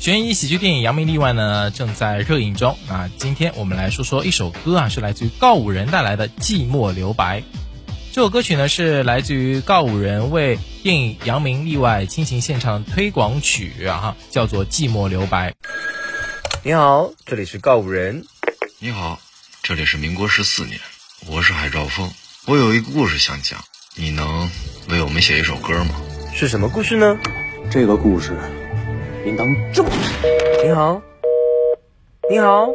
悬疑喜剧电影《扬名立万》呢正在热映中啊。今天我们来说说一首歌啊，是来自于告五人带来的《寂寞留白》。这首歌曲呢是来自于告五人为电影《扬名立万》倾情献唱推广曲啊，叫做《寂寞留白》。你好，这里是告五人。你好，这里是民国十四年，我是海兆峰。我有一个故事想讲，你能为我们写一首歌吗？是什么故事呢？这个故事应当这么说。你好，你好。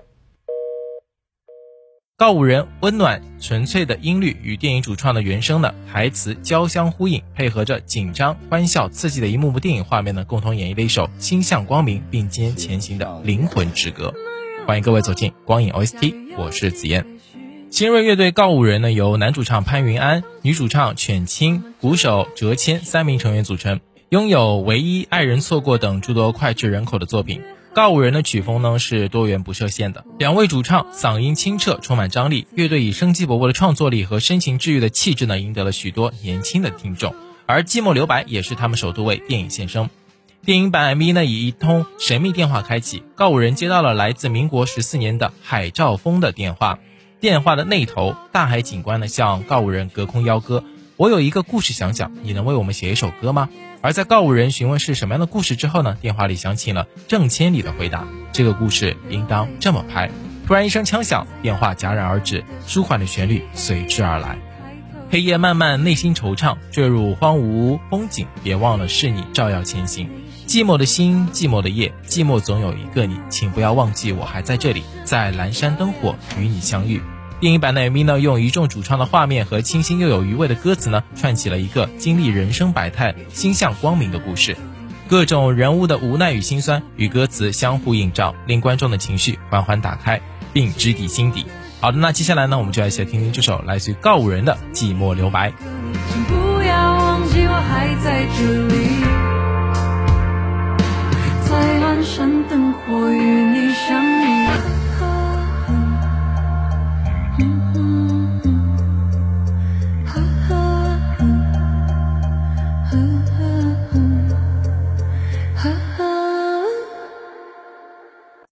告五人温暖纯粹的音律与电影主创的原声的台词交相呼应，配合着紧张、欢笑、刺激的一幕幕电影画面呢，共同演绎了一首心向光明并肩前行的灵魂之歌。欢迎各位走进光影 OST，我是紫嫣。新锐乐队告五人呢，由男主唱潘云安、女主唱犬青、鼓手哲谦三名成员组成，拥有《唯一》《爱人错过》等诸多脍炙人口的作品。告五人的曲风呢是多元不设限的，两位主唱嗓音清澈，充满张力。乐队以生机勃勃的创作力和深情治愈的气质呢，赢得了许多年轻的听众。而《寂寞留白》也是他们首度为电影献声。电影版 MV 呢以一通神秘电话开启，告五人接到了来自民国十四年的海兆峰的电话。电话的那头，大海警官呢向告五人隔空邀歌：“我有一个故事想讲，你能为我们写一首歌吗？”而在告五人询问是什么样的故事之后呢，电话里响起了郑千里的回答：“这个故事应当这么拍。”突然一声枪响，电话戛然而止，舒缓的旋律随之而来。黑夜漫漫，内心惆怅，坠入荒芜风景，别忘了是你照耀前行。寂寞的心，寂寞的夜，寂寞总有一个你，请不要忘记我还在这里，在阑珊灯火与你相遇。电影版的 MV 呢，用一众主唱的画面和清新又有余味的歌词呢，串起了一个经历人生百态、心向光明的故事。各种人物的无奈与心酸与歌词相互映照，令观众的情绪缓缓打开，并直抵心底。好的，那接下来呢，我们就来一起来听听这首来自于告五人的《寂寞留白》。请不要忘记我还在这里，在阑珊灯火与你相遇。